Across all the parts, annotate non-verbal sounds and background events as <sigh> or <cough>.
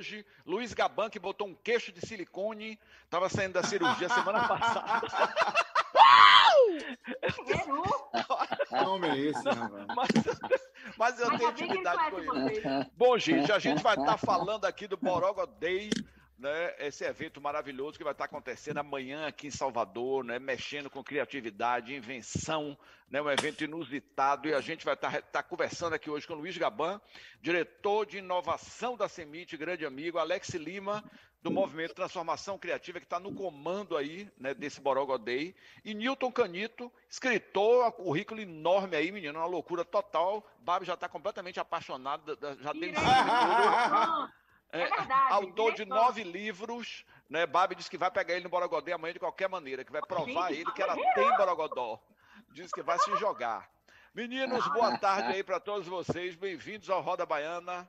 hoje. Luiz Gaban, que botou um queixo de silicone, estava saindo da cirurgia semana passada. Não é esse, mas, mas eu tenho intimidade com ele. Bom, gente, a gente vai estar tá falando aqui do Borogo Day né, esse evento maravilhoso que vai estar acontecendo amanhã aqui em Salvador, né, mexendo com criatividade, invenção, né, um evento inusitado. E a gente vai estar, estar conversando aqui hoje com o Luiz Gaban, diretor de inovação da Semite, grande amigo, Alex Lima, do Movimento Transformação Criativa, que está no comando aí né, desse Borogodei, e Newton Canito, escritor, currículo enorme aí, menino, uma loucura total. Babi já está completamente apaixonado, já tem. <laughs> É, é verdade, autor de nove livros, né? Babi disse que vai pegar ele no Borogodó amanhã de qualquer maneira, que vai provar ele que ela tem Borogodó. Diz que vai se jogar. Meninos, boa <laughs> tarde aí para todos vocês. Bem-vindos ao Roda Baiana.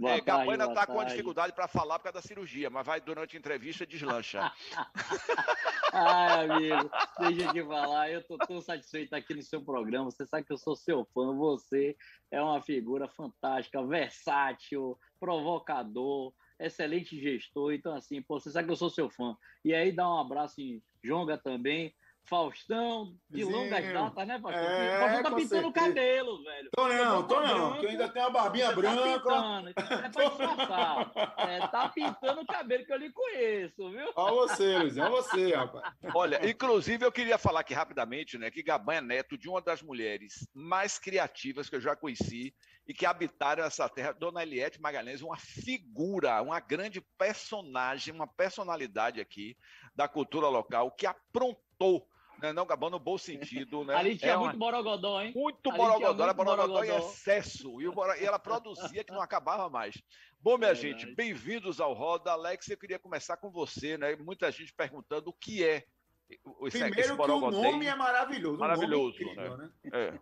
Boa é, Gabaina está com dificuldade para falar por causa da cirurgia, mas vai durante a entrevista deslancha. <laughs> Ai, amigo, deixa de falar. Eu tô tão satisfeito aqui no seu programa. Você sabe que eu sou seu fã. Você é uma figura fantástica, versátil, provocador, excelente gestor. Então, assim, pô, você sabe que eu sou seu fã. E aí, dá um abraço em Jonga também. Faustão, de Sim. longas datas, né, Faustão? É, Faustão tá pintando o cabelo, velho. Tô não, tô não, branco, que eu ainda tenho a barbinha tá branca. Tá pintando, é pra <laughs> disfarçar. é, tá pintando o cabelo que eu lhe conheço, viu? Olha você, Luiz, olha você, rapaz. Olha, inclusive eu queria falar aqui rapidamente, né, que Gaban é neto de uma das mulheres mais criativas que eu já conheci e que habitaram essa terra, Dona Eliette Magalhães, uma figura, uma grande personagem, uma personalidade aqui da cultura local que aprontou né, não, Gabão, no bom sentido, né? Ali tinha é muito uma... borogodó, hein? Muito borogodó, era borogodó, em excesso. E, o, e, ela produzia que não acabava mais. Bom, minha é gente, bem-vindos ao Roda. Alex, eu queria começar com você, né? Muita gente perguntando o que é esse, Primeiro esse que o nome é maravilhoso. Maravilhoso, é incrível, né? né? É.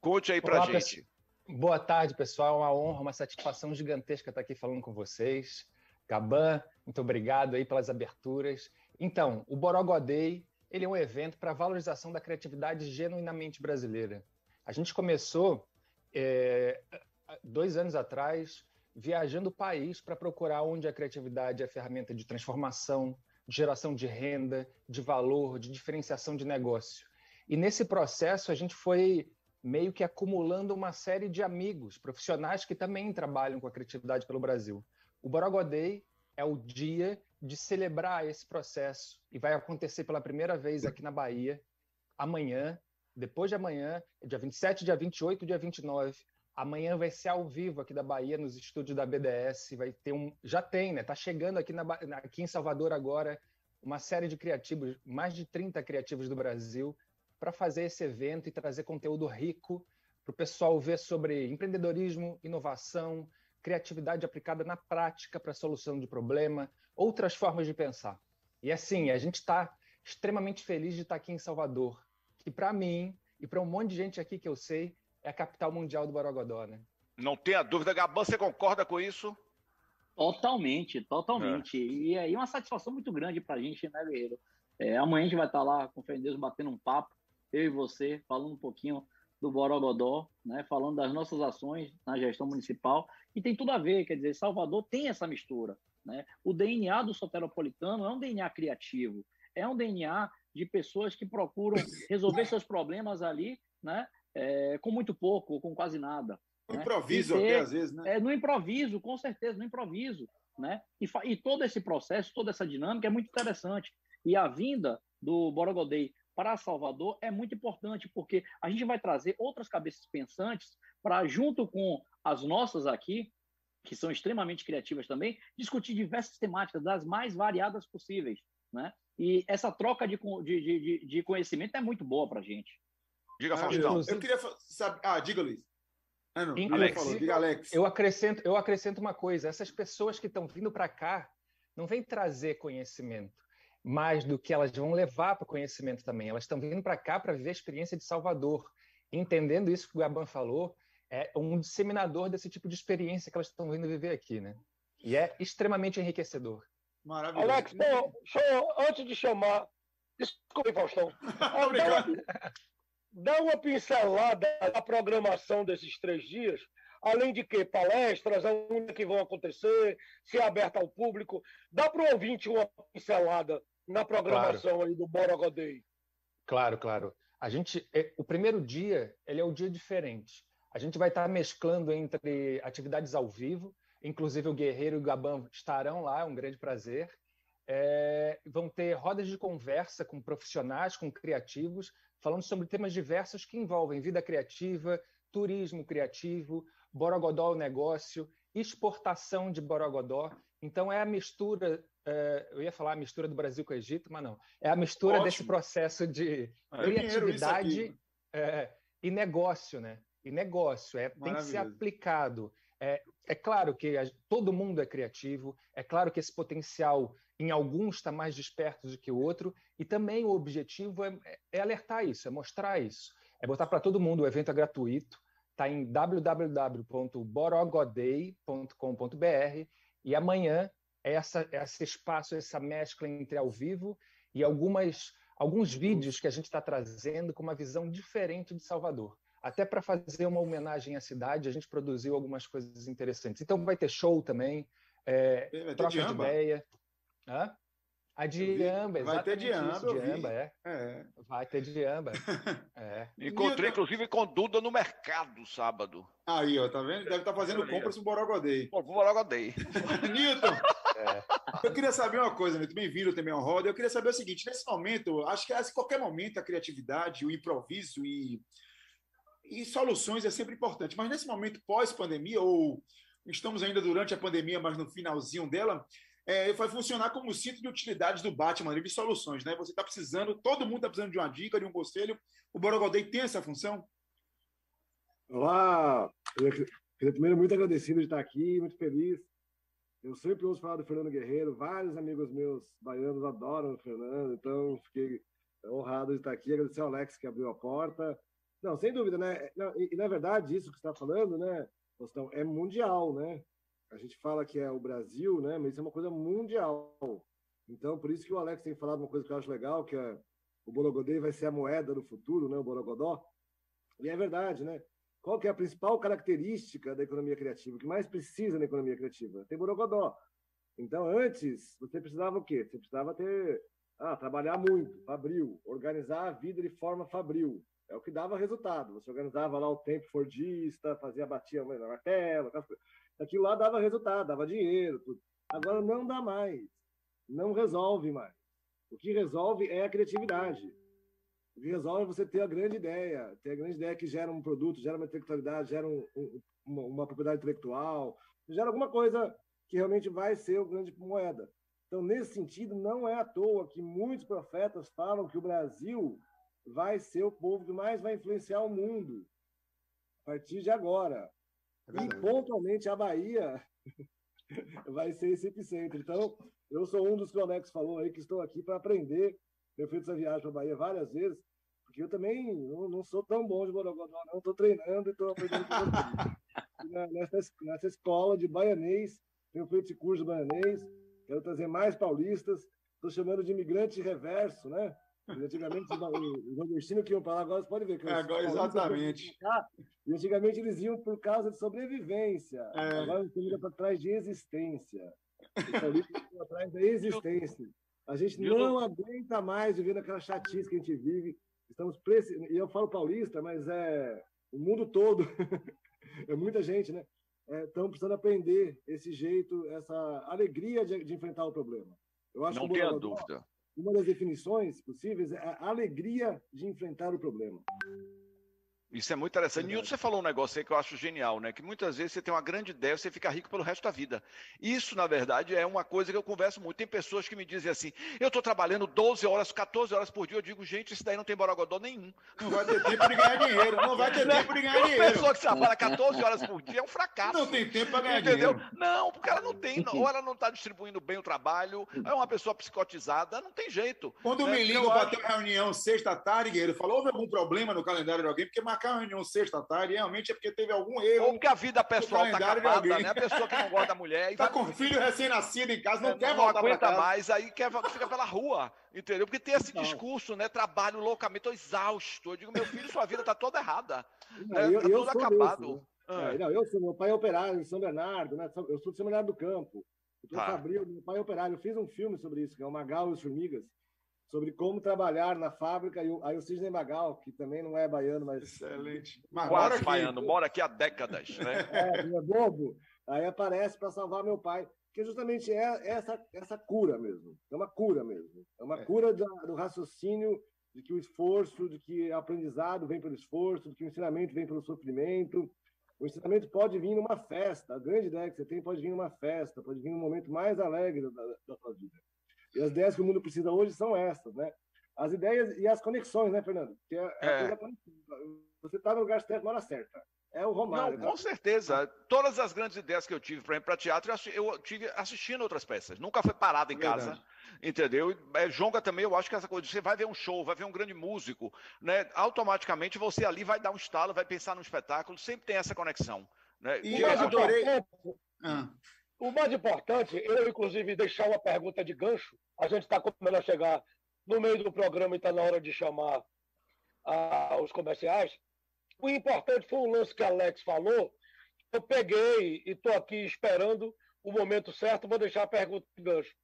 Conte aí pra Olá, gente. Boa tarde, pessoal. É uma honra, uma satisfação gigantesca estar aqui falando com vocês. Gaban, muito obrigado aí pelas aberturas. Então, o Borogodei ele é um evento para valorização da criatividade genuinamente brasileira. A gente começou é, dois anos atrás viajando o país para procurar onde a criatividade é ferramenta de transformação, de geração de renda, de valor, de diferenciação de negócio. E nesse processo a gente foi meio que acumulando uma série de amigos, profissionais que também trabalham com a criatividade pelo Brasil. O Borogodei é o dia de celebrar esse processo e vai acontecer pela primeira vez aqui na Bahia amanhã, depois de amanhã, dia 27, dia 28, dia 29. Amanhã vai ser ao vivo aqui da Bahia, nos estúdios da BDS. Vai ter um. Já tem, né? Tá chegando aqui, na, aqui em Salvador agora uma série de criativos, mais de 30 criativos do Brasil, para fazer esse evento e trazer conteúdo rico para o pessoal ver sobre empreendedorismo, inovação, criatividade aplicada na prática para solução de problema, outras formas de pensar. E assim, a gente está extremamente feliz de estar aqui em Salvador, que para mim e para um monte de gente aqui que eu sei é a capital mundial do Borogodó, né? Não tenha dúvida, Gabão, você concorda com isso? Totalmente, totalmente. É. E aí uma satisfação muito grande para a gente, né, Guerreiro? É, amanhã a gente vai estar lá com o Deus batendo um papo, eu e você, falando um pouquinho do Borogodó, né, falando das nossas ações na gestão municipal, e tem tudo a ver, quer dizer, Salvador tem essa mistura. Né? O DNA do soteropolitano é um DNA criativo, é um DNA de pessoas que procuram resolver seus problemas ali né? É, com muito pouco ou com quase nada. No né? improviso ter, até às vezes, né? É, no improviso, com certeza, no improviso. Né? E, e todo esse processo, toda essa dinâmica é muito interessante. E a vinda do Borogodei para Salvador é muito importante, porque a gente vai trazer outras cabeças pensantes para, junto com as nossas aqui, que são extremamente criativas também, discutir diversas temáticas das mais variadas possíveis. Né? E essa troca de, de, de, de conhecimento é muito boa para a gente. Diga, Faustão. Eu queria saber. Ah, diga, Luiz. Ah, não. Alex. Falou. Diga, Alex. Eu acrescento, eu acrescento uma coisa: essas pessoas que estão vindo para cá não vêm trazer conhecimento mais do que elas vão levar para o conhecimento também. Elas estão vindo para cá para viver a experiência de Salvador. Entendendo isso que o Gaban falou, é um disseminador desse tipo de experiência que elas estão vindo viver aqui, né? E é extremamente enriquecedor. Maravilhoso. Alex, antes de chamar, desculpe, Faustão. <laughs> Obrigado. Dá uma, pincelada na programação desses três dias, Além de que palestras, onde que vão acontecer, se é aberta ao público. Dá para o ouvinte uma pincelada na programação claro. aí do Borogodei. Day. Claro, claro. A gente, é, o primeiro dia, ele é o dia diferente. A gente vai estar mesclando entre atividades ao vivo, inclusive o Guerreiro e o Gabão estarão lá, é um grande prazer. É, vão ter rodas de conversa com profissionais, com criativos, falando sobre temas diversos que envolvem vida criativa, turismo criativo, borogodó negócio, exportação de borogodó. Então é a mistura, é, eu ia falar a mistura do Brasil com o Egito, mas não. É a mistura Ótimo. desse processo de é, criatividade é, e negócio, né? E negócio, é, tem que ser aplicado. É, é claro que a, todo mundo é criativo, é claro que esse potencial em alguns está mais desperto do que o outro, e também o objetivo é, é alertar isso, é mostrar isso, é botar para todo mundo. O evento é gratuito, está em www.borogodei.com.br e amanhã é essa, é esse espaço, essa mescla entre ao vivo e algumas, alguns vídeos que a gente está trazendo com uma visão diferente de Salvador. Até para fazer uma homenagem à cidade, a gente produziu algumas coisas interessantes. Então vai ter show também, é, troca de ideia. Hã? A Diamba, Vai ter Diamba, isso, Diamba é. é. Vai ter Diamba. <laughs> é. Encontrei, inclusive, com Duda no mercado sábado. Aí, ó, tá vendo? Deve estar tá fazendo compras no Borogodei. Pô, Borogodei. <laughs> Nilton, é. eu queria saber uma coisa, Nilton, bem-vindo também ao Roda. Eu queria saber o seguinte, nesse momento, acho que em qualquer momento a criatividade, o improviso e, e soluções é sempre importante, mas nesse momento pós-pandemia, ou estamos ainda durante a pandemia, mas no finalzinho dela, é, vai funcionar como cinto de utilidades do Batman, de soluções. Né? Você está precisando, todo mundo está precisando de uma dica, de um conselho. O Borogodei tem essa função? Olá! Primeiro muito agradecido de estar aqui, muito feliz. Eu sempre ouço falar do Fernando Guerreiro, vários amigos meus baianos adoram o Fernando, então fiquei honrado de estar aqui. Agradecer ao Alex que abriu a porta. Não, sem dúvida, né? E, na verdade, isso que você está falando, né, Faustão, é mundial, né? a gente fala que é o Brasil, né? Mas isso é uma coisa mundial. Então, por isso que o Alex tem falado uma coisa que eu acho legal, que é o Borogodê vai ser a moeda do futuro, né? O Borogodó. E é verdade, né? Qual que é a principal característica da economia criativa? O que mais precisa na economia criativa? Tem Borogodó. Então, antes, você precisava o quê? Você precisava ter... Ah, trabalhar muito, fabril, organizar a vida de forma fabril. É o que dava resultado. Você organizava lá o tempo fordista, fazia, batia na martelo, aquilo lá dava resultado, dava dinheiro, tudo. Agora não dá mais, não resolve mais. O que resolve é a criatividade. O que resolve é você ter a grande ideia, ter a grande ideia que gera um produto, gera uma intelectualidade, gera um, um, uma, uma, propriedade intelectual, gera alguma coisa que realmente vai ser o grande moeda. Então, nesse sentido, não é à toa que muitos profetas falam que o Brasil vai ser o povo que mais vai influenciar o mundo a partir de agora. É e pontualmente a Bahia <laughs> vai ser esse epicentro. Então, eu sou um dos que o Alex falou aí, que estou aqui para aprender. Eu fiz essa viagem para a Bahia várias vezes, porque eu também não, não sou tão bom de Borogodó, não. Estou treinando e estou aprendendo nessa, nessa escola de baianês, tenho feito esse curso de baianês, quero trazer mais paulistas. Estou chamando de imigrante reverso, né? Antigamente, os nordestinos que iam para lá, agora você pode ver. Que é, agora, exatamente. e antigamente eles iam por causa de sobrevivência. É. Agora eles estão para trás de existência. Estão atrás da existência. A gente não aguenta mais vivendo aquela chatice que a gente vive. Estamos preci... E eu falo paulista, mas é o mundo todo. <laughs> é muita gente, né? Estão é, precisando aprender esse jeito, essa alegria de, de enfrentar o problema. Eu acho não tenha dúvida uma das definições possíveis é a alegria de enfrentar o problema. Isso é muito interessante. Nilton, você falou um negócio aí que eu acho genial, né? Que muitas vezes você tem uma grande ideia, você fica rico pelo resto da vida. Isso, na verdade, é uma coisa que eu converso muito. Tem pessoas que me dizem assim: eu estou trabalhando 12 horas, 14 horas por dia. Eu digo, gente, isso daí não tem borogodó nenhum. Não vai ter tempo de ganhar dinheiro. Não vai ter tempo de ganhar dinheiro. Uma pessoa que trabalha 14 horas por dia é um fracasso. Não tem tempo para ganhar entendeu? dinheiro. Não, porque ela não tem, ou ela não está distribuindo bem o trabalho, é uma pessoa psicotizada, não tem jeito. Quando né? me ligo para ter uma reunião sexta-tarde, ele falou: houve algum problema no calendário de alguém? Porque marcar uma reunião sexta tarde, realmente é porque teve algum erro. Ou porque a vida pessoal está acabada, né? A pessoa que não gosta da mulher. <laughs> Está com filho recém-nascido em casa, não é, quer não voltar para casa. mais, aí quer, fica pela rua, entendeu? Porque tem esse não. discurso, né? Trabalho loucamente, estou exausto. Eu digo, meu filho, sua vida está toda errada. Está né? tudo acabado. Desse, né? Ah. É, não, eu sou, meu pai é operário em São Bernardo, né? Eu sou de São Bernardo do Campo. Eu sou tá. Fabril, meu pai é operário. Eu fiz um filme sobre isso, que é o Magal e os Formigas, sobre como trabalhar na fábrica. E o, aí o Sidney Magal, que também não é baiano, mas. Excelente. Mas Quase aqui, baiano, mora aqui há décadas, né? <laughs> É, é bobo. Aí aparece para salvar meu pai que justamente é essa, essa cura mesmo. É uma cura mesmo. É uma é. cura do, do, raciocínio de que o esforço, de que o aprendizado vem pelo esforço, de que o ensinamento vem pelo sofrimento. O ensinamento pode vir numa festa. A grande ideia que você tem pode vir numa festa, pode vir num momento mais alegre da, da sua vida. E as ideias que o mundo precisa hoje são essas, né? As ideias e as conexões, né, Fernando? Que é, é. Você está no lugar certo na hora certa. É o Romário. Não, com certeza. Todas as grandes ideias que eu tive para teatro, eu tive assistindo outras peças. Nunca foi parado em casa. Entendeu? É, Jonga também, eu acho que essa coisa, você vai ver um show, vai ver um grande músico, né? Automaticamente você ali vai dar um estalo, vai pensar no espetáculo, sempre tem essa conexão. Né? E eu adorei. Ah. O mais importante, eu inclusive deixar uma pergunta de gancho. A gente está começando a chegar no meio do programa e está na hora de chamar ah, os comerciais. O importante foi o lance que Alex falou. Eu peguei e estou aqui esperando o momento certo. Vou deixar a pergunta de gancho.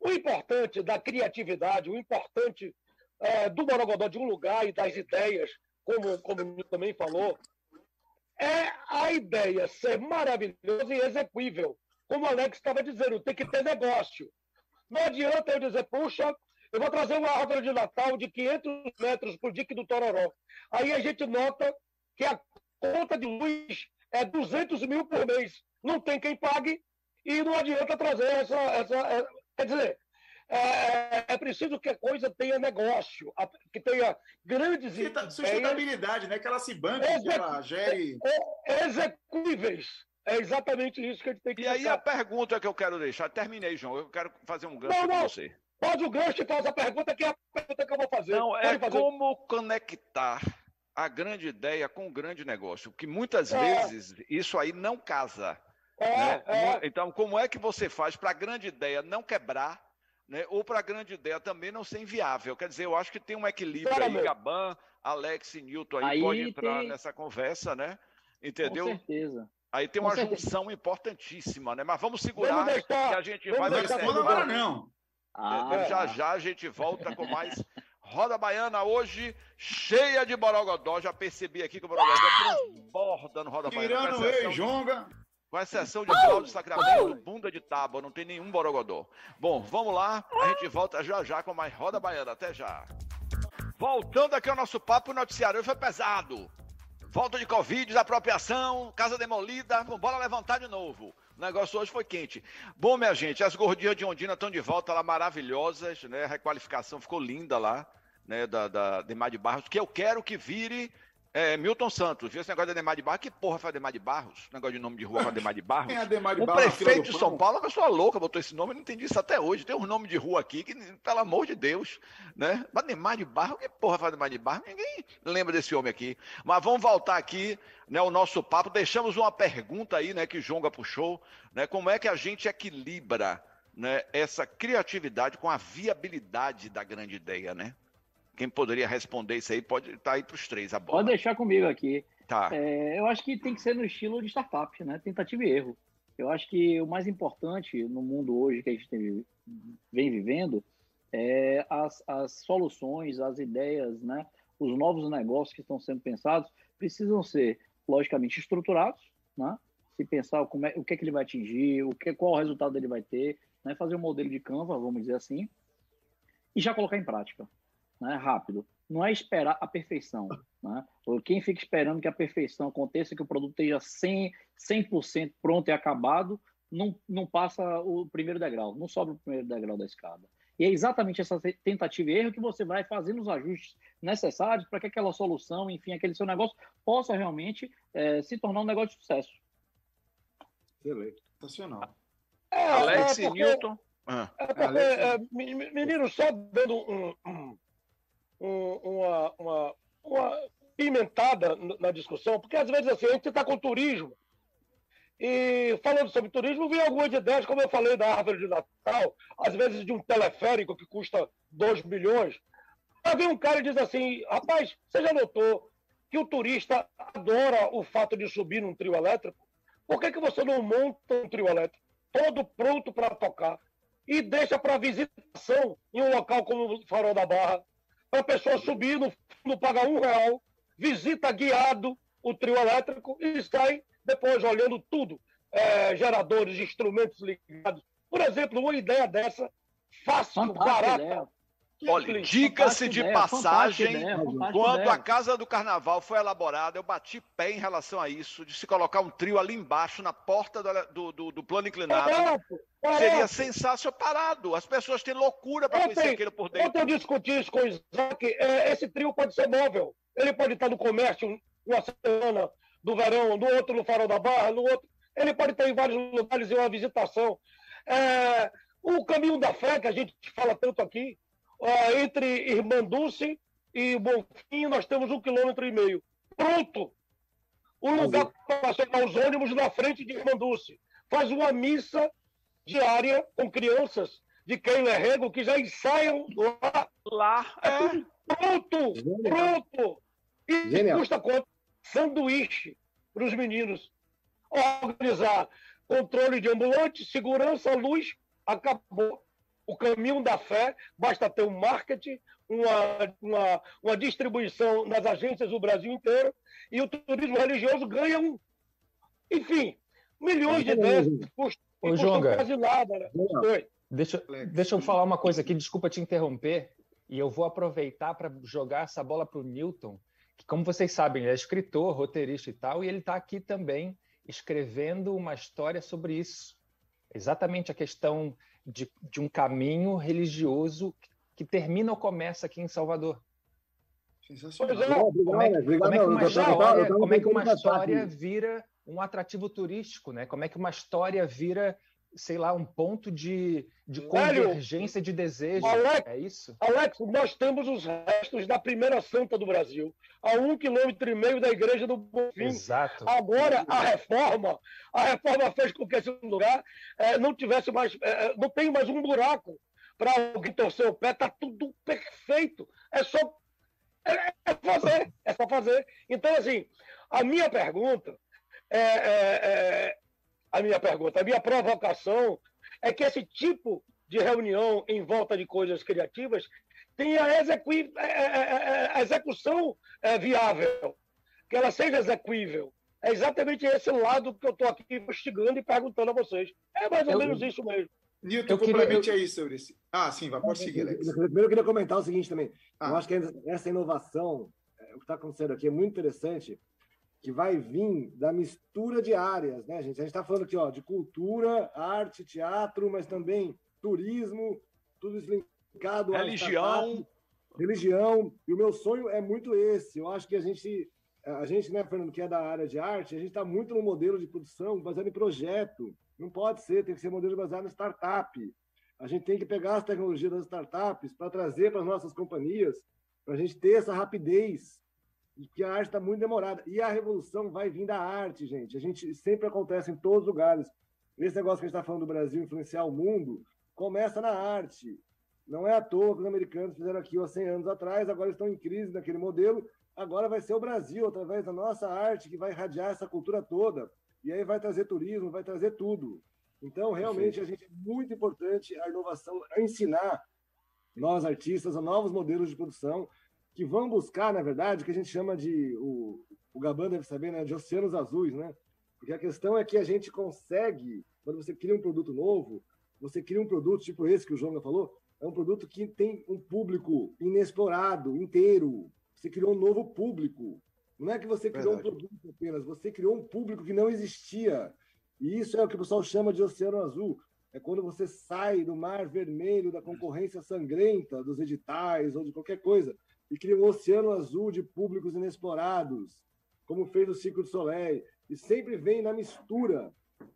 O importante da criatividade, o importante é, do Borogodó de um lugar e das ideias, como, como também falou, é a ideia ser maravilhosa e execuível. Como o Alex estava dizendo, tem que ter negócio. Não adianta eu dizer, puxa, eu vou trazer uma árvore de Natal de 500 metros por dique do Tororó. Aí a gente nota que a conta de luz é 200 mil por mês. Não tem quem pague e não adianta trazer essa. essa é, quer dizer, é, é, preciso que a coisa tenha negócio, que tenha grandes ideias. Sustentabilidade, né? Que ela se banque, que ela gere. É, executíveis. É exatamente isso que a gente tem que E aí a pergunta que eu quero deixar, terminei, João, eu quero fazer um gancho com você. Pode o gancho e faz a pergunta, que é a pergunta que eu vou fazer. Não, é fazer. como conectar a grande ideia com o grande negócio, que muitas é. vezes isso aí não casa. É, né? é. Então, como é que você faz para a grande ideia não quebrar, né? ou para a grande ideia também não ser inviável? Quer dizer, eu acho que tem um equilíbrio Cara, aí, meu. Gaban, Alex e Newton aí, aí pode entrar tem... nessa conversa, né? Entendeu? Com certeza. Aí tem uma junção importantíssima, né? Mas vamos segurar vamos deixar, que a gente vai... Não responda agora, não. Ah, já já a gente volta com mais Roda Baiana hoje cheia de Borogodó. Já percebi aqui que o Borogodó transborda no Roda Baiana. Tirando o Jonga. Com exceção de Cláudio Sacramento, bunda de tábua, não tem nenhum Borogodó. Bom, vamos lá, a gente volta já já com mais Roda Baiana. Até já. Voltando aqui ao nosso papo, o noticiário foi pesado. Volta de Covid, desapropriação, casa demolida, bora levantar de novo. O negócio hoje foi quente. Bom, minha gente, as gordinhas de Ondina estão de volta lá, maravilhosas, né? A requalificação ficou linda lá né, da, da Demar de Barros, que eu quero que vire é, Milton Santos. Viu esse negócio de Ademar de Barros? Que porra foi Ademar de Barros? Negócio de nome de rua com Ademar de Barros. Quem é Ademar de o Barros? prefeito de São Paulo, uma pessoa louca, botou esse nome, eu não entendi isso até hoje. Tem um nome de rua aqui que, pelo amor de Deus, né? Ademar de Barros, que porra foi Ademar de Barros? Ninguém lembra desse homem aqui. Mas vamos voltar aqui, né, o nosso papo. Deixamos uma pergunta aí, né, que Jonga puxou, né? Como é que a gente equilibra né, essa criatividade com a viabilidade da grande ideia, né? Quem poderia responder isso aí pode estar tá aí para os três a bola. Pode deixar comigo aqui. Tá. É, eu acho que tem que ser no estilo de startup, né? Tentativa e erro. Eu acho que o mais importante no mundo hoje que a gente tem, vem vivendo é as, as soluções, as ideias, né? Os novos negócios que estão sendo pensados precisam ser, logicamente, estruturados, né? Se pensar como é, o que é que ele vai atingir, o que, qual o resultado ele vai ter, né? fazer um modelo de Canva, vamos dizer assim, e já colocar em prática né, rápido. Não é esperar a perfeição. Né? Quem fica esperando que a perfeição aconteça, que o produto esteja 100%, 100 pronto e acabado, não, não passa o primeiro degrau, não sobe o primeiro degrau da escada. E é exatamente essa tentativa e erro que você vai fazendo os ajustes necessários para que aquela solução, enfim, aquele seu negócio possa realmente é, se tornar um negócio de sucesso. Excelente. Sensacional. É, Alex é porque, Newton. Ah. É porque, é, menino, só dando um, um um, uma, uma, uma pimentada na discussão, porque às vezes assim, a gente está com turismo, e falando sobre turismo, vi algumas ideias, como eu falei da árvore de Natal, às vezes de um teleférico que custa 2 milhões. Aí vem um cara e diz assim: rapaz, você já notou que o turista adora o fato de subir num trio elétrico, por que, que você não monta um trio elétrico todo pronto para tocar e deixa para visitação em um local como o Farol da Barra, para a pessoa subir, no fundo, pagar um real, visita guiado o trio elétrico e sai depois olhando tudo, é, geradores, instrumentos ligados. Por exemplo, uma ideia dessa, fácil, Fantástica barata, ideia. Olha, dica-se de ideia, passagem, quando a Casa do Carnaval foi elaborada, eu bati pé em relação a isso, de se colocar um trio ali embaixo, na porta do, do, do plano inclinado. Barato, barato. Seria sensacional, parado. As pessoas têm loucura para conhecer aquilo por dentro. Ontem eu discuti isso com o Isaac, é, esse trio pode ser móvel. Ele pode estar no comércio uma semana do verão, no outro no Farol da Barra, no outro... Ele pode estar em vários lugares em uma visitação. É, o caminho da fé, que a gente fala tanto aqui, entre Irmanduce e Bonfim, nós temos um quilômetro e meio. Pronto! O lugar para estacionar os ônibus na frente de Irmanduce. Faz uma missa diária com crianças de quem é rego que já ensaiam lá. Lá, é. Pronto! Pronto! E Genial. custa quanto? Sanduíche para os meninos. Organizar controle de ambulante, segurança, luz, acabou o caminho da fé, basta ter um marketing, uma, uma, uma distribuição nas agências do Brasil inteiro, e o turismo religioso ganha um. Enfim, milhões de ideias custam, Ô, Jonga, quase nada. Né? Deixa, deixa eu falar uma coisa aqui, desculpa te interromper, e eu vou aproveitar para jogar essa bola para o Newton, que, como vocês sabem, ele é escritor, roteirista e tal, e ele está aqui também escrevendo uma história sobre isso. Exatamente a questão de, de um caminho religioso que termina ou começa aqui em Salvador. Sensacional. Como é, como é que uma história, como é que uma história vira um atrativo turístico, né? Como é que uma história vira, sei lá, um ponto de, de convergência de desejo. Alex, é isso? Alex, nós temos os restos da primeira santa do Brasil, a um quilômetro e meio da igreja do Bonfim. Exato. Agora, a reforma, a reforma fez com que esse lugar é, não tivesse mais, é, não tem mais um buraco para alguém torcer o pé, está tudo perfeito. É só é, é, fazer, é só fazer. Então, assim, a minha pergunta é, é, é a minha pergunta, a minha provocação é que esse tipo de reunião em volta de coisas criativas tenha a, execu... É, é, é, a execução viável, que ela seja execuível. É exatamente esse lado que eu estou aqui investigando e perguntando a vocês. É mais ou eu... menos isso mesmo. Nilton, eu complemente queria... aí sobre esse. Ah, sim, vai, pode seguir, Alex. Primeiro eu queria comentar o seguinte também. Ah. Eu acho que essa inovação, o que está acontecendo aqui é muito interessante, que vai vir da mistura de áreas, né, gente? A gente está falando aqui ó, de cultura, arte, teatro, mas também turismo, tudo isso linkado religião. religião. E o meu sonho é muito esse. Eu acho que a gente, a gente, né, Fernando, que é da área de arte, a gente está muito no modelo de produção baseado em projeto. Não pode ser, tem que ser modelo baseado em startup. A gente tem que pegar as tecnologias das startups para trazer para as nossas companhias, para a gente ter essa rapidez que a arte está muito demorada. E a revolução vai vir da arte, gente. A gente sempre acontece em todos os lugares. Esse negócio que a gente está falando do Brasil influenciar o mundo começa na arte. Não é à toa que os americanos fizeram aquilo há 100 anos atrás, agora estão em crise naquele modelo. Agora vai ser o Brasil, através da nossa arte, que vai irradiar essa cultura toda. E aí vai trazer turismo, vai trazer tudo. Então, realmente, a gente é muito importante a inovação, a ensinar nós artistas a novos modelos de produção que vão buscar, na verdade, o que a gente chama de, o, o Gaban deve saber, né, de oceanos azuis, né? Porque a questão é que a gente consegue, quando você cria um produto novo, você cria um produto tipo esse que o João falou, é um produto que tem um público inexplorado, inteiro. Você criou um novo público. Não é que você criou verdade. um produto apenas, você criou um público que não existia. E isso é o que o pessoal chama de oceano azul. É quando você sai do mar vermelho da concorrência sangrenta dos editais ou de qualquer coisa e cria um oceano azul de públicos inexplorados, como fez o Ciclo de Soleil, e sempre vem na mistura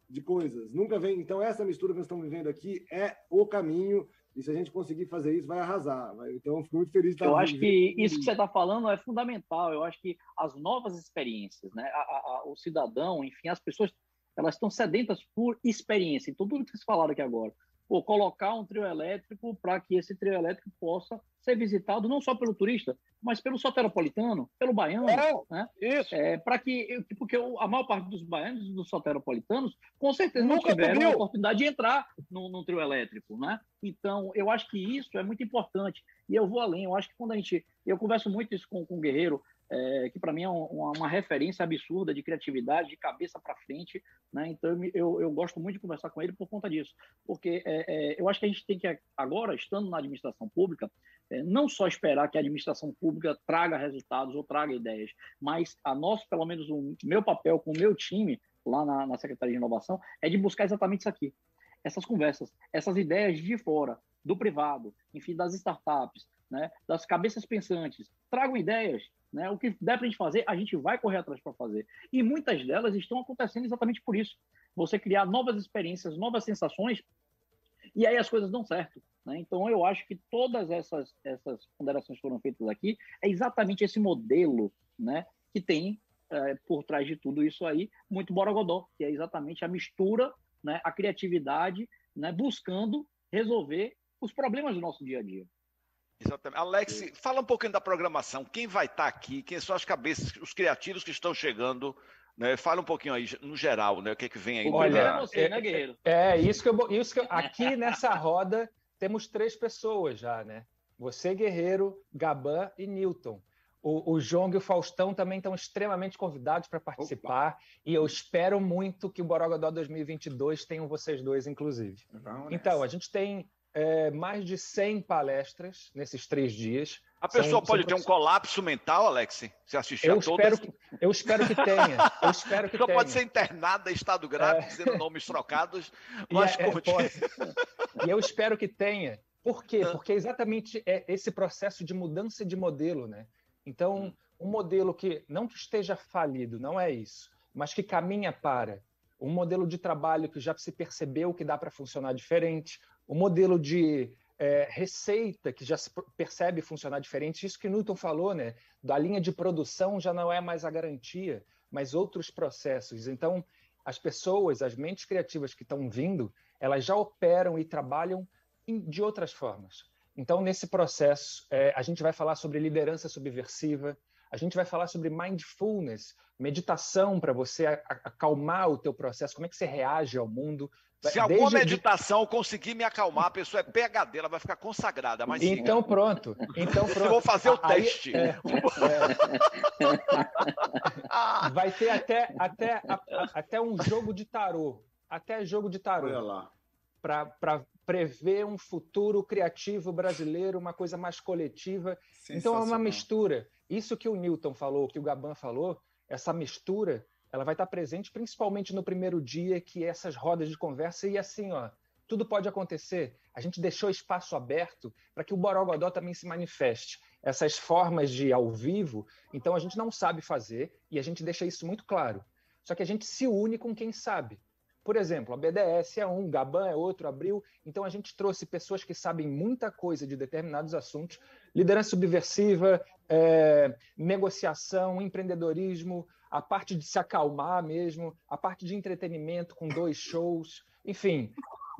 de coisas, nunca vem. Então, essa mistura que nós estamos vivendo aqui é o caminho, e se a gente conseguir fazer isso, vai arrasar. Então, fico muito feliz de estar Eu acho que isso que você está falando é fundamental. Eu acho que as novas experiências, né? A, a, o cidadão, enfim, as pessoas, elas estão sedentas por experiência. Então, tudo que vocês falaram aqui agora, ou colocar um trio elétrico para que esse trio elétrico possa ser visitado não só pelo turista, mas pelo soteropolitano, pelo baiano, é, né? Isso. É, para que porque a maior parte dos baianos e dos soteropolitanos com certeza Nunca não tiveram a oportunidade de entrar no, no, trio elétrico, né? Então, eu acho que isso é muito importante. E eu vou além, eu acho que quando a gente eu converso muito isso com, com o Guerreiro, é, que para mim é uma, referência absurda de criatividade, de cabeça para frente, né? Então eu, eu, gosto muito de conversar com ele por conta disso, porque é, é, eu acho que a gente tem que agora, estando na administração pública, é, não só esperar que a administração pública traga resultados ou traga ideias, mas a nosso, pelo menos o meu papel com o meu time lá na, na Secretaria de Inovação é de buscar exatamente isso aqui, essas conversas, essas ideias de fora, do privado, enfim, das startups, né, das cabeças pensantes, tragam ideias, né, o que der para a gente fazer, a gente vai correr atrás para fazer. E muitas delas estão acontecendo exatamente por isso. Você criar novas experiências, novas sensações, e aí as coisas dão certo. Né? Então, eu acho que todas essas, essas ponderações que foram feitas aqui é exatamente esse modelo né, que tem é, por trás de tudo isso aí, muito Borogodó, que é exatamente a mistura, né, a criatividade, né, buscando resolver os problemas do nosso dia a dia. Exatamente. Alex, fala um pouquinho da programação. Quem vai estar aqui? Quem são as cabeças, os criativos que estão chegando? Né? Fala um pouquinho aí, no geral, né? O que é que vem aí? Olha, é você, né, Guerreiro? É, isso que eu, isso que eu, aqui nessa roda temos três pessoas já, né? Você, Guerreiro, Gaban e Newton. O, o Jong e o Faustão também estão extremamente convidados para participar Opa. e eu espero muito que o Borogodó 2022 tenham vocês dois, inclusive. Então, a gente tem é, mais de 100 palestras nesses três dias. A pessoa são, pode são ter um colapso mental, Alex? Se assistir eu a espero Que, eu espero que tenha. Eu espero que pessoa tenha. pode ser internada em estado grave, é... dizendo nomes trocados, <laughs> mas e, é, é, e eu espero que tenha. Por quê? Porque exatamente é esse processo de mudança de modelo, né? Então, hum. um modelo que não que esteja falido, não é isso, mas que caminha para um modelo de trabalho que já se percebeu que dá para funcionar diferente, o modelo de é, receita que já se percebe funcionar diferente, isso que Newton falou, né? Da linha de produção já não é mais a garantia, mas outros processos. Então, as pessoas, as mentes criativas que estão vindo, elas já operam e trabalham de outras formas. Então, nesse processo, é, a gente vai falar sobre liderança subversiva, a gente vai falar sobre mindfulness, meditação para você acalmar o teu processo, como é que você reage ao mundo, se alguma meditação conseguir me acalmar, a pessoa é PHD, ela vai ficar consagrada. Mas então pronto. Então pronto. Eu vou fazer o Aí, teste. É, é. <laughs> Vai ter até, até, até um jogo de tarô. Até jogo de tarô. Olha lá. Para prever um futuro criativo brasileiro, uma coisa mais coletiva. Então é uma mistura. Isso que o Newton falou, que o Gaban falou, essa mistura ela vai estar presente principalmente no primeiro dia, que é essas rodas de conversa, e assim, ó, tudo pode acontecer. A gente deixou espaço aberto para que o Borogodó também se manifeste. Essas formas de ao vivo, então a gente não sabe fazer e a gente deixa isso muito claro. Só que a gente se une com quem sabe. Por exemplo, a BDS é um, Gaban é outro, Abril. Então a gente trouxe pessoas que sabem muita coisa de determinados assuntos, liderança subversiva, é, negociação, empreendedorismo, a parte de se acalmar mesmo, a parte de entretenimento com dois shows, enfim.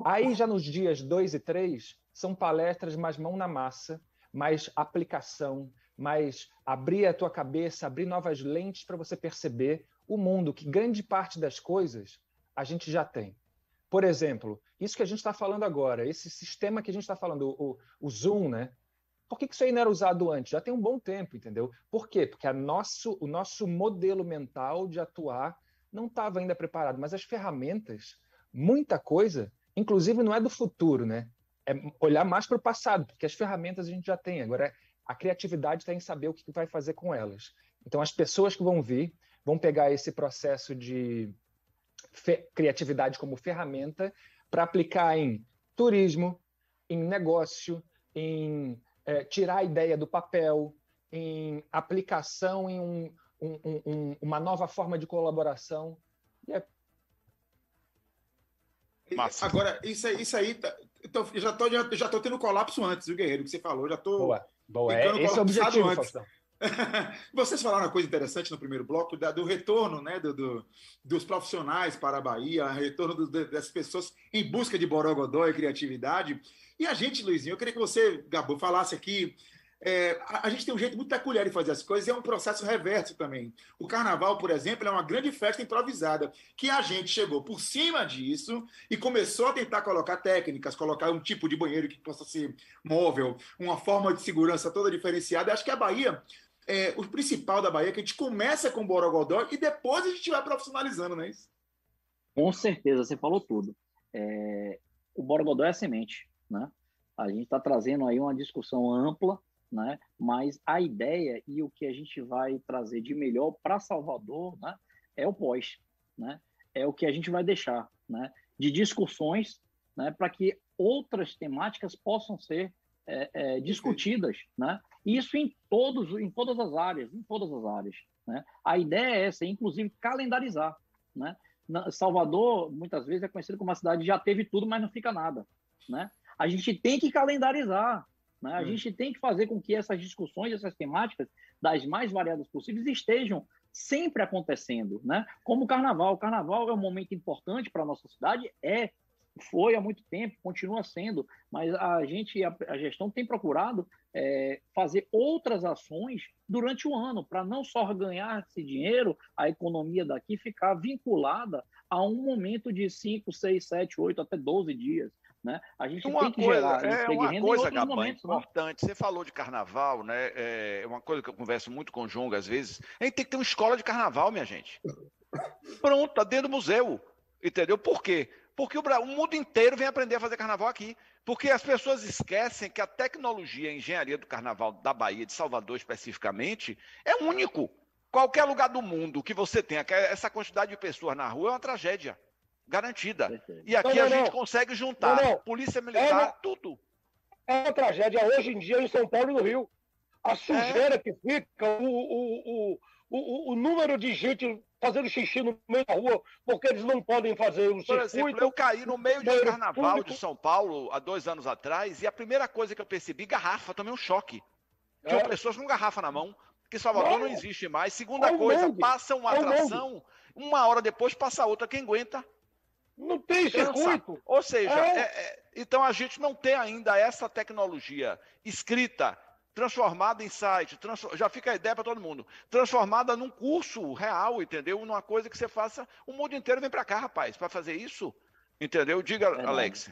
Aí já nos dias dois e três são palestras mais mão na massa, mais aplicação, mais abrir a tua cabeça, abrir novas lentes para você perceber o mundo, que grande parte das coisas a gente já tem. Por exemplo, isso que a gente está falando agora, esse sistema que a gente está falando, o, o Zoom, né? Por que, isso aí não era usado antes? Já tem um bom tempo, entendeu? Por quê? Porque a nosso, o nosso modelo mental de atuar não estava ainda preparado, mas as ferramentas, muita coisa, inclusive não é do futuro, né? É olhar mais para o passado, porque as ferramentas a gente já tem. Agora, a criatividade está em saber o que vai fazer com elas. Então, as pessoas que vão vir vão pegar esse processo de criatividade como ferramenta para aplicar em turismo, em negócio, em é, tirar a ideia do papel, em aplicação em um, um, um, uma nova forma de colaboração. É... Agora, isso aí, isso aí tá, então, já estou já, já tô tendo colapso antes, o Guerreiro, que você falou. Já estou. Boa, boa. É, esse é o objetivo, antes. <laughs> Vocês falaram uma coisa interessante no primeiro bloco, da, do retorno né, do, do, dos profissionais para a Bahia, retorno do, das pessoas em busca de borogodó e criatividade. E a gente, Luizinho, eu queria que você, Gabo, falasse aqui é, a, a, gente tem um jeito muito peculiar de fazer as coisas é um processo reverso também. O carnaval, por exemplo, é uma grande festa improvisada, que a gente chegou por cima disso e começou a tentar colocar técnicas, colocar um tipo de banheiro que possa ser móvel, uma forma de segurança toda diferenciada. Acho que a Bahia, é, o principal da Bahia que a gente começa com o Borogodó e depois a gente vai profissionalizando, não é isso? Com certeza, você falou tudo. É, o Borogodó é a semente, né? A gente está trazendo aí uma discussão ampla né? Mas a ideia e o que a gente vai trazer de melhor para Salvador, né? É o pós, né? É o que a gente vai deixar, né? De discussões, né? Para que outras temáticas possam ser é, é, discutidas, né? Isso em todos, em todas as áreas, em todas as áreas, né? A ideia é essa, inclusive calendarizar, né? Salvador muitas vezes é conhecido como uma cidade que já teve tudo, mas não fica nada, né? A gente tem que calendarizar, né? A hum. gente tem que fazer com que essas discussões, essas temáticas, das mais variadas possíveis, estejam sempre acontecendo. Né? Como o carnaval. O carnaval é um momento importante para a nossa cidade, é, foi há muito tempo, continua sendo, mas a gente, a, a gestão tem procurado é, fazer outras ações durante o ano, para não só ganhar esse dinheiro, a economia daqui ficar vinculada a um momento de 5, 6, 7, 8, até 12 dias. Né? A gente uma tem que coisa, gerar é uma coisa, Gabão, momentos, né? importante. Né? Você falou de carnaval, né? É uma coisa que eu converso muito com o Jonga às vezes. A gente tem que ter uma escola de carnaval, minha gente. Pronto, tá dentro do museu. Entendeu? Por quê? Porque o mundo inteiro vem aprender a fazer carnaval aqui. Porque as pessoas esquecem que a tecnologia, a engenharia do carnaval da Bahia, de Salvador especificamente, é único. Qualquer lugar do mundo que você tenha essa quantidade de pessoas na rua é uma tragédia garantida. E aqui não, não, a gente não. consegue juntar polícia militar, é tudo. É uma tragédia hoje em dia em São Paulo e no Rio. A sujeira é. que fica, o, o, o, o, número de gente fazendo xixi no meio da rua, porque eles não podem fazer o Por circuito. exemplo, eu caí no meio de um carnaval público. de São Paulo há dois anos atrás e a primeira coisa que eu percebi, garrafa, tomei um choque. Tinha é. pessoas com garrafa na mão, que Salvador não, não existe mais. Segunda é coisa, mundo. passa uma é atração, uma hora depois passa outra, quem aguenta? Não tem circuito. Ou seja, é. É, é, então a gente não tem ainda essa tecnologia escrita, transformada em site, já fica a ideia para todo mundo, transformada num curso real, entendeu? Numa coisa que você faça, o mundo inteiro vem para cá, rapaz, para fazer isso, entendeu? Diga, é Alex.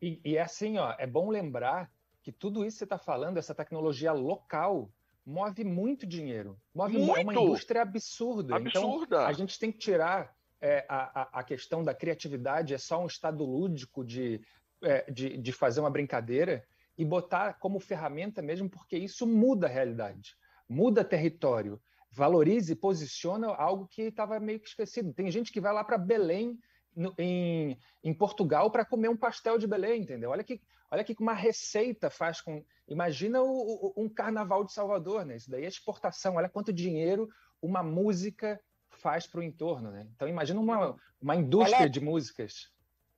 E, e é assim, ó, é bom lembrar que tudo isso que você está falando, essa tecnologia local, move muito dinheiro. Move muito. É uma indústria absurda. Absurda. Então, a gente tem que tirar é, a, a questão da criatividade é só um estado lúdico de, é, de, de fazer uma brincadeira e botar como ferramenta mesmo, porque isso muda a realidade, muda território, valoriza e posiciona algo que estava meio que esquecido. Tem gente que vai lá para Belém, no, em, em Portugal, para comer um pastel de Belém, entendeu? Olha que, olha que uma receita faz com. Imagina o, o, um carnaval de Salvador, né? Isso daí é exportação. Olha quanto dinheiro uma música faz para o entorno. Né? Então, imagina uma, uma indústria Alex, de músicas.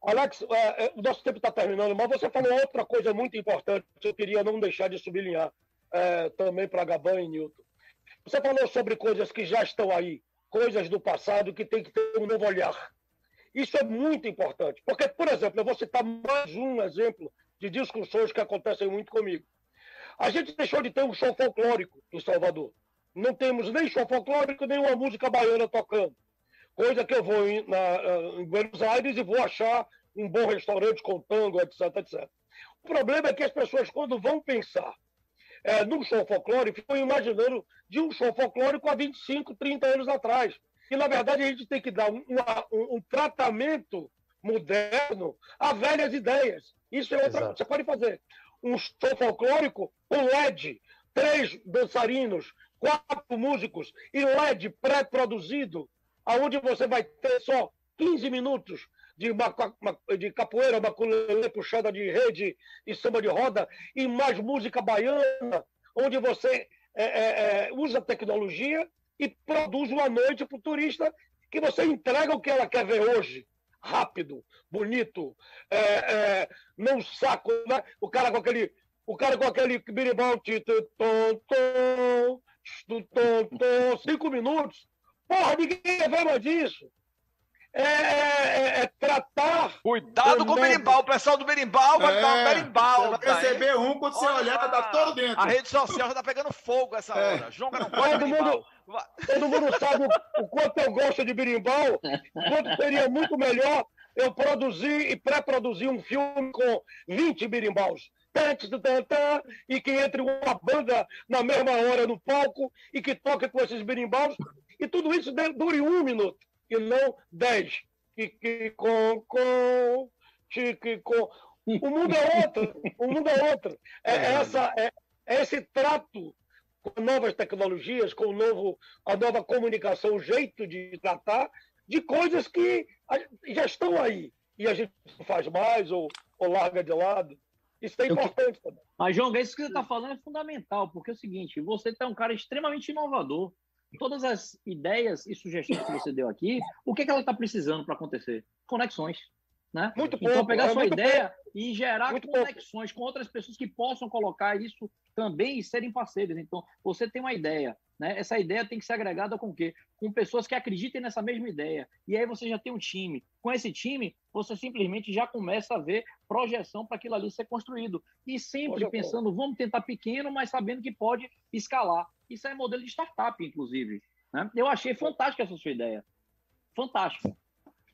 Alex, é, é, o nosso tempo está terminando, mas você falou outra coisa muito importante que eu queria não deixar de sublinhar é, também para Gaban e Newton. Você falou sobre coisas que já estão aí, coisas do passado que tem que ter um novo olhar. Isso é muito importante, porque, por exemplo, eu vou citar mais um exemplo de discussões que acontecem muito comigo. A gente deixou de ter um show folclórico em Salvador não temos nem show folclórico, nem uma música baiana tocando. Coisa que eu vou em, na, em Buenos Aires e vou achar um bom restaurante com tango, etc, etc. O problema é que as pessoas, quando vão pensar é, num show folclórico, ficam imaginando de um show folclórico há 25, 30 anos atrás. E, na verdade, a gente tem que dar um, um, um tratamento moderno a velhas ideias. Isso é outra coisa. Você pode fazer um show folclórico com LED, três dançarinos, quatro músicos e LED pré-produzido, aonde você vai ter só 15 minutos de, uma, de capoeira, maculelê puxada de rede e samba de roda, e mais música baiana, onde você é, é, é, usa tecnologia e produz uma noite para o turista que você entrega o que ela quer ver hoje. Rápido, bonito, é, é, não saco, né? O cara com aquele, o cara com aquele birimbau, tom, tom, tô, cinco minutos. Porra, ninguém lembra disso. É, é, é, tratar. Cuidado com o berimbau, o pessoal do berimbau vai é, dar um berimbau. Tá receber um quando você olhar, tá todo dentro. A rede social já tá pegando fogo essa é. hora. Joga não todo mundo, todo mundo sabe o, o, quanto eu gosto de berimbau, quanto seria muito melhor eu produzir e pré-produzir um filme com 20 berimbaus e que entre uma banda na mesma hora no palco e que toque com esses berimbaus e tudo isso dure um minuto e não dez. Que, que, com, com, que, com. O mundo é outro, o mundo é outro. É, é. essa, é, é esse trato com novas tecnologias, com o novo, a nova comunicação, o jeito de tratar de coisas que já estão aí e a gente não faz mais ou, ou larga de lado. Isso é importante também. Mas, João, isso que você está falando é fundamental, porque é o seguinte: você é um cara extremamente inovador. Todas as ideias e sugestões que você deu aqui, o que, que ela está precisando para acontecer? Conexões. Né? Muito então, pouco, pegar é sua ideia pouco. e gerar muito conexões pouco. com outras pessoas que possam colocar isso também e serem parceiros. Então, você tem uma ideia, né? Essa ideia tem que ser agregada com o quê? Com pessoas que acreditem nessa mesma ideia. E aí você já tem um time. Com esse time, você simplesmente já começa a ver projeção para aquilo ali ser construído. E sempre pensando, vamos tentar pequeno, mas sabendo que pode escalar. Isso é modelo de startup, inclusive. Né? Eu achei fantástica essa sua ideia. Fantástica.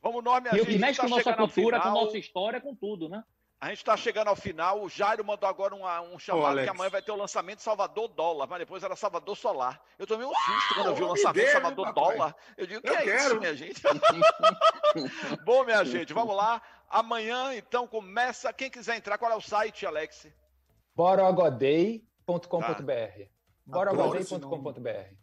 Vamos nós, minha e gente. E mexe tá com nossa cultura, com nossa história, com tudo, né? A gente está chegando ao final. O Jairo mandou agora um, um chamado Ô, que amanhã vai ter o lançamento de Salvador Dólar, mas depois era Salvador Solar. Eu tomei um susto quando eu vi o lançamento Salvador Dólar. Eu digo, que eu é quero. isso, minha gente? <laughs> Bom, minha gente, vamos lá. Amanhã, então, começa. Quem quiser entrar, qual é o site, Alex? borogodei.com.br. borogodei.com.br.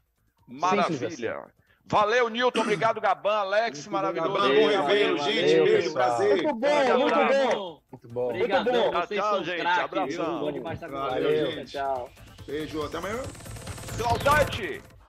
Maravilha. Valeu, Nilton. Obrigado, Gaban. Alex, muito maravilhoso. Gaban, bom revê-lo, gente. Valeu, beijo, prazer. Muito bom, muito bom. Muito bom. Obrigado, muito bom. Vocês tchau, gente. Abração. Bom demais estar com Valeu, gente. Tchau. Beijo, até amanhã. Claudete.